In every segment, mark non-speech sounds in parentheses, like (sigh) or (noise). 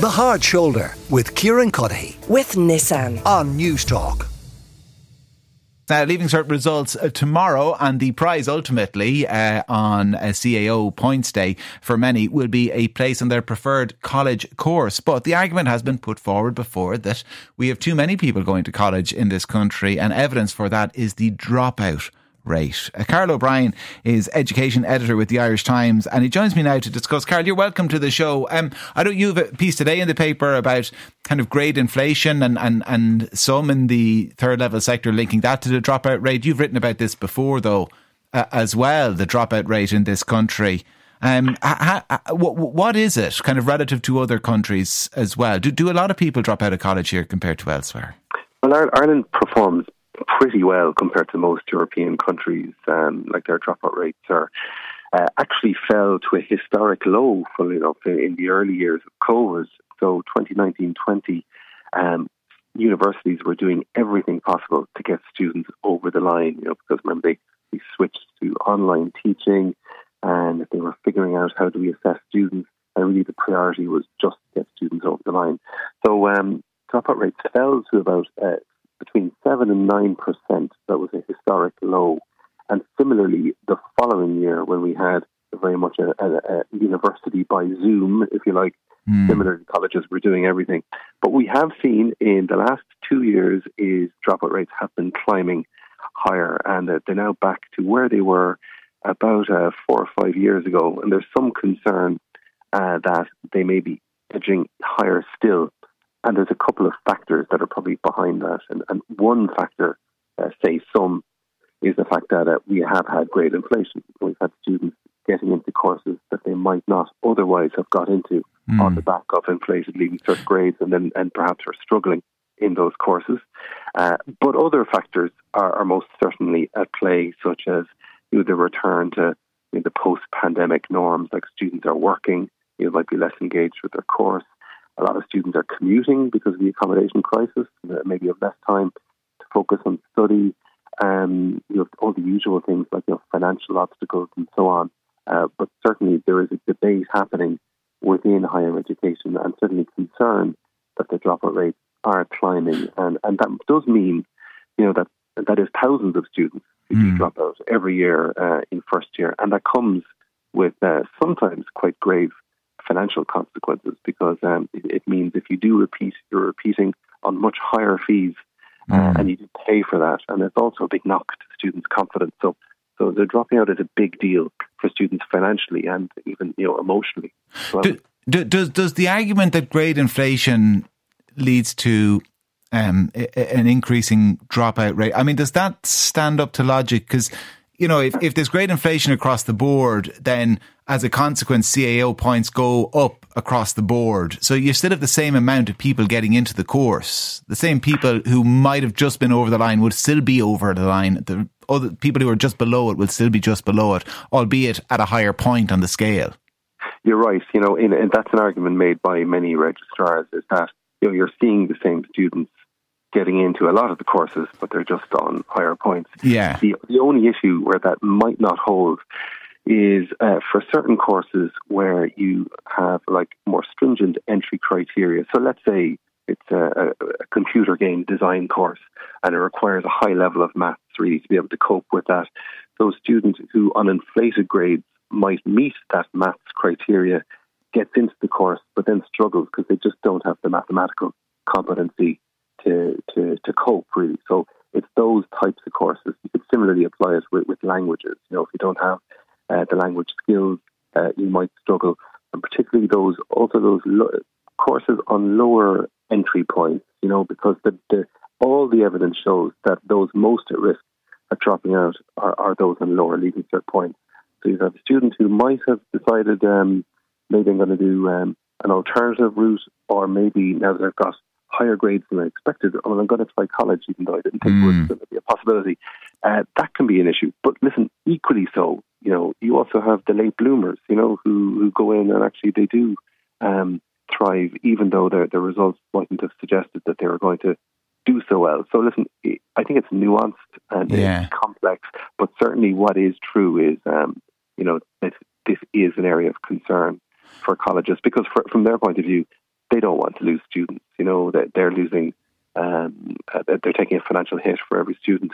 The Hard Shoulder with Kieran Cuddihy with Nissan. on Newstalk. Now, Leaving Cert results uh, tomorrow, and the prize ultimately uh, on a CAO points day for many will be a place in their preferred college course. But the argument has been put forward before that we have too many people going to college in this country, and evidence for that is the dropout rate. Uh, Carl O'Brien is education editor with the Irish Times, and he joins me now to discuss. Carl, you're welcome to the show. Um, I know you have a piece today in the paper about kind of grade inflation and, and, and some in the third level sector linking that to the dropout rate. You've written about this before, though, uh, as well, the dropout rate in this country. Um, ha, what, what is it, kind of relative to other countries as well? Do, do a lot of people drop out of college here compared to elsewhere? Well, Ireland performs pretty well compared to most European countries. Um, like their dropout rates are uh, actually fell to a historic low, funnily enough, in, the early years of COVID. So 2019-20, um, universities were doing everything possible to get students over the line. You know, because remember they, they switched to online teaching, and they were figuring out how do we assess students. And really, the priority was just to get students over the line. So um, dropout rates fell to about uh, between 7 and 9%. That was a historic low. And similarly, the following year, when we had very much a, a, a university by Zoom, if you like, mm. similar colleges were doing everything. But we have seen in the last two years is dropout rates have been climbing higher, and uh, they're now back to where they were about uh, four or five years ago. And there's some concern uh, that they may be edging higher still and there's a couple of factors that are probably behind that. And, and one factor, uh, say some, is the fact that uh, we have had grade inflation. We've had students getting into courses that they might not otherwise have got into mm. on the back of inflated leaving cert grades and then and perhaps are struggling in those courses. Uh, but other factors are, are, most certainly at play, such as you know, the return to you know, the post-pandemic norms, like students are working, you know, might be less engaged with their course. A lot of students are commuting because of the accommodation crisis, maybe have less time to focus on study, um, you know, all the usual things like you know, financial obstacles and so on. Uh, but certainly there is a debate happening within higher education and certainly concern that the dropout rates are climbing. And, and that does mean, you know, that that is thousands of students who mm. drop out every year uh, in first year. And that comes with uh, sometimes quite grave financial consequences because um, it, it, means if you do repeat, you're repeating on much higher fees, uh, mm. and you do pay for that, and it's also a big knock to students' confidence. So, so the dropping out is a big deal for students financially and even you know emotionally. So, do, do, does does the argument that grade inflation leads to um, an increasing dropout rate? I mean, does that stand up to logic? Because you know, if, if there's grade inflation across the board, then as a consequence, CAO points go up across the board. So you still have the same amount of people getting into the course. The same people who might have just been over the line would still be over the line. The other people who are just below it will still be just below it, albeit at a higher point on the scale. You're right. You know, in, and that's an argument made by many registrars is that you know you're seeing the same students getting into a lot of the courses, but they're just on higher points. Yeah. The, the only issue where that might not hold is uh, for certain courses where you have like more stringent entry criteria. So let's say it's a, a, computer game design course and it requires a high level of maths really to be able to cope with that. Those students who on inflated grades might meet that maths criteria gets into the course but then struggles because they just don't have the mathematical competency to, to, to cope, really. So it's those types of courses. You could similarly apply it with, with languages. You know, if you don't have uh, the language skills, uh, you might struggle. And particularly those, also those lo- courses on lower entry points, you know, because the, the, all the evidence shows that those most at risk of dropping out are, are those on lower leaving cert points. So you have students who might have decided um, maybe I'm going to do um, an alternative route, or maybe now that I've got higher grades than I expected, well, I'm going to try college, even though I didn't think mm. it was going to be a possibility. Uh, that can be an issue. But listen, equally so, you know, you also have the late bloomers, you know, who, who go in and actually they do um, thrive, even though their, their results mightn't have suggested that they were going to do so well. So listen, I think it's nuanced and yeah. it's complex, but certainly what is true is, um, you know, this, this is an area of concern for colleges because for, from their point of view, they don't want to lose students. You know that they're losing, um, uh, they're taking a financial hit for every student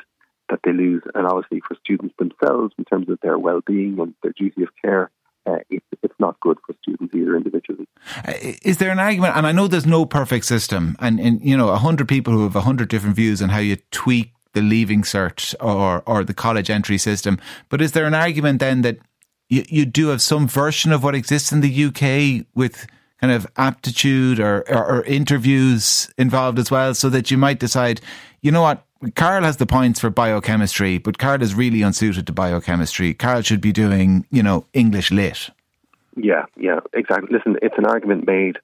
that they lose, and obviously for students themselves in terms of their well-being and their duty of care. Uh, it, it's not good for students either individually. Uh, is there an argument? And I know there's no perfect system, and, and you know, hundred people who have hundred different views on how you tweak the leaving cert or or the college entry system. But is there an argument then that you, you do have some version of what exists in the UK with kind of aptitude or, or, or interviews involved as well, so that you might decide, you know what, Carl has the points for biochemistry, but Carl is really unsuited to biochemistry. Carl should be doing, you know, English lit. Yeah, yeah, exactly. Listen, it's an argument made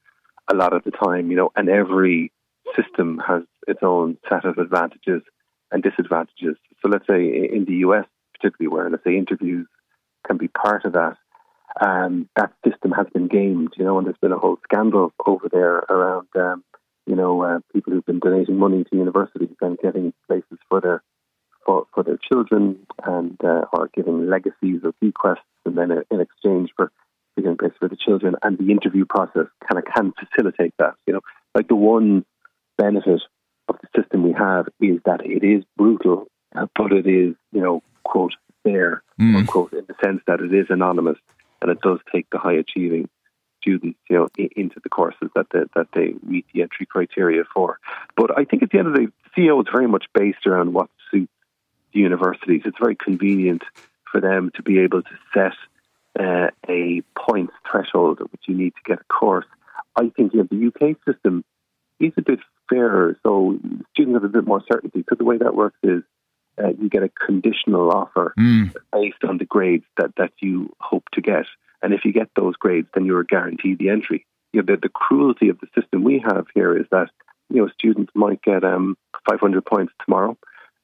a lot of the time, you know, and every system has its own set of advantages and disadvantages. So let's say in the US, particularly where, let's say, interviews can be part of that, um, that system has been gamed, you know, and there's been a whole scandal over there around, um, you know, uh, people who've been donating money to universities and getting places for their for, for their children and uh, or giving legacies or bequests, and then in exchange for getting places for the children. And the interview process kind of can facilitate that. You know, like the one benefit of the system we have is that it is brutal, but it is, you know, quote fair, mm. unquote, in the sense that it is anonymous and it does take the high achieving students, you know, into the courses that they, that they meet the entry criteria for. But I think at the end of the day, CAO is very much based around what suits the universities. It's very convenient for them to be able to set uh, a points threshold at which you need to get a course. I think you know, the UK system is a bit fairer, so students have a bit more certainty. Because the way that works is uh, you get a conditional offer mm. based on the grades that, that you hope to get. And if you get those grades, then you're guaranteed the entry. You know, the, the cruelty of the system we have here is that you know students might get um, 500 points tomorrow,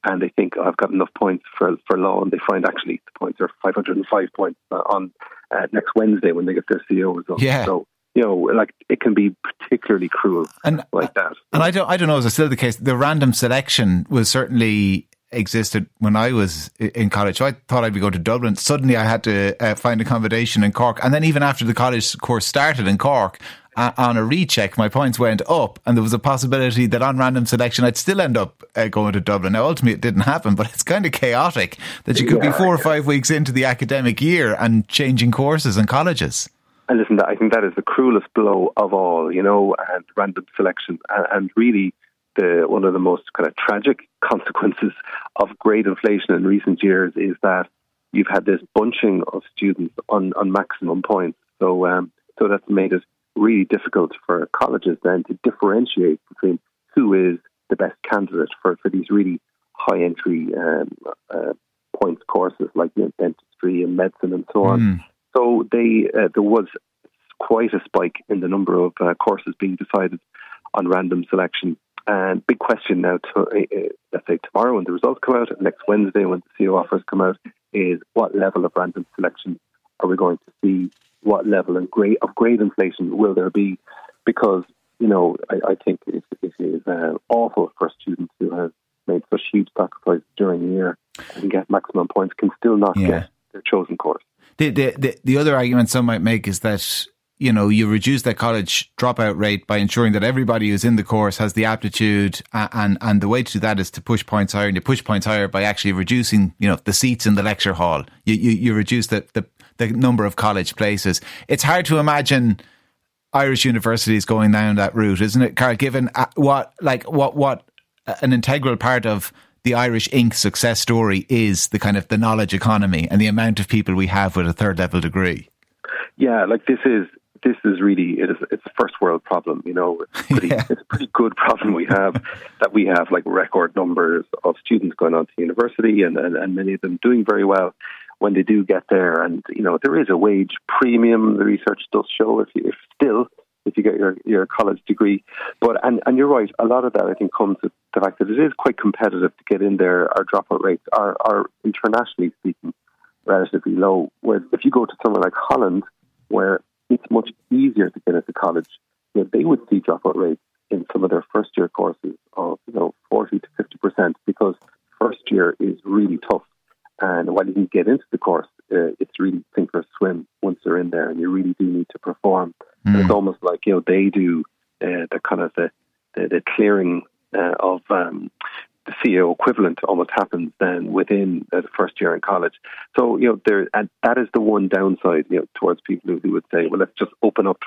and they think oh, I've got enough points for for law, and they find actually the points are 505 points uh, on uh, next Wednesday when they get their CAO results. Yeah. So you know, like it can be particularly cruel and, like that. And I don't, I don't know, is it still the case? The random selection was certainly existed when I was in college. So I thought I'd be going to Dublin. Suddenly I had to uh, find accommodation in Cork. And then even after the college course started in Cork, uh, on a recheck, my points went up, and there was a possibility that on random selection I'd still end up uh, going to Dublin. Now, ultimately, it didn't happen, but it's kind of chaotic that you could yeah, be four or five weeks into the academic year and changing courses and colleges. And listen, I think that is the cruelest blow of all, you know, and random selection, and, and really the one of the most kind of tragic (laughs) consequences of grade inflation in recent years is that you've had this bunching of students on, on maximum points. So um, so that's made it really difficult for colleges then to differentiate between who is the best candidate for, for these really high entry um, uh, points courses like you know, dentistry and medicine and so on. Mm. So they uh, there was quite a spike in the number of uh, courses being decided on random selection and big question now, to, uh, let's say tomorrow when the results come out, next Wednesday when the CAO offers come out, is what level of random selection are we going to see? What level of grade, of grade inflation will there be? Because, you know, I, I think it, it is uh, awful for students who have made such huge sacrifices during the year and get maximum points can still not yeah. get their chosen course. The, the, the, the other argument some might make is that you know, you reduce that college dropout rate by ensuring that everybody who's in the course has the aptitude, and and the way to do that is to push points higher, and you push points higher by actually reducing, you know, the seats in the lecture hall. You you, you reduce the, the the number of college places. It's hard to imagine Irish universities going down that route, isn't it, Carl? Given uh, what like what what an integral part of the Irish Inc. success story is the kind of the knowledge economy and the amount of people we have with a third level degree. Yeah, like this is this is really it is it's a first world problem. You know, it's, pretty, (laughs) yeah. it's a pretty good problem we have that we have like record numbers of students going on to university and, and, and many of them doing very well when they do get there. And you know, there is a wage premium. The research does show if you if still if you get your, your college degree. But and, and you're right, a lot of that I think comes with the fact that it is quite competitive to get in there. Our dropout rates are, are internationally speaking relatively low. Whereas if you go to somewhere like Holland, where it's much easier to get into college. You know, they would see dropout rates in some of their first year courses of you know forty to fifty percent because first year is really tough, and while you can get into the course, uh, it's really sink or swim once you're in there, and you really do need to perform. Mm. And it's almost like you know they do uh, the kind of the the, the clearing uh, of um, the CAO equivalent almost happens then within uh, the first year in college. So you know there, and that is the one downside you know towards people who, who would say, well, let's just open up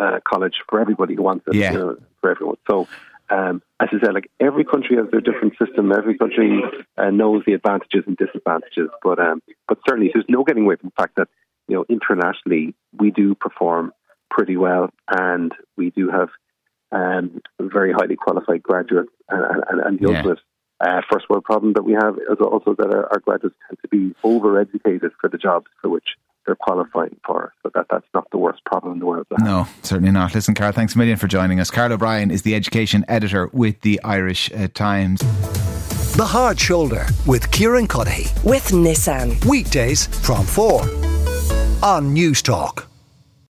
uh, college for everybody who wants it, Yeah. you know, for everyone. So. Um, as I said, like every country has their different system. Every country uh, knows the advantages and disadvantages. But um, but certainly, there's no getting away from the fact that you know internationally we do perform pretty well, and we do have um, very highly qualified graduates. And, and, and the Yeah. ultimate uh, first world problem that we have is also that our, our graduates tend to be overeducated for the jobs for which they're qualifying for. So that that's not the worst problem in the world. No, certainly not. Listen, Carl, thanks a million for joining us. Carl O'Brien is the education editor with the Irish uh, Times. The Hard Shoulder with Kieran Cuddihy. With Nissan. Weekdays from 4 on Newstalk.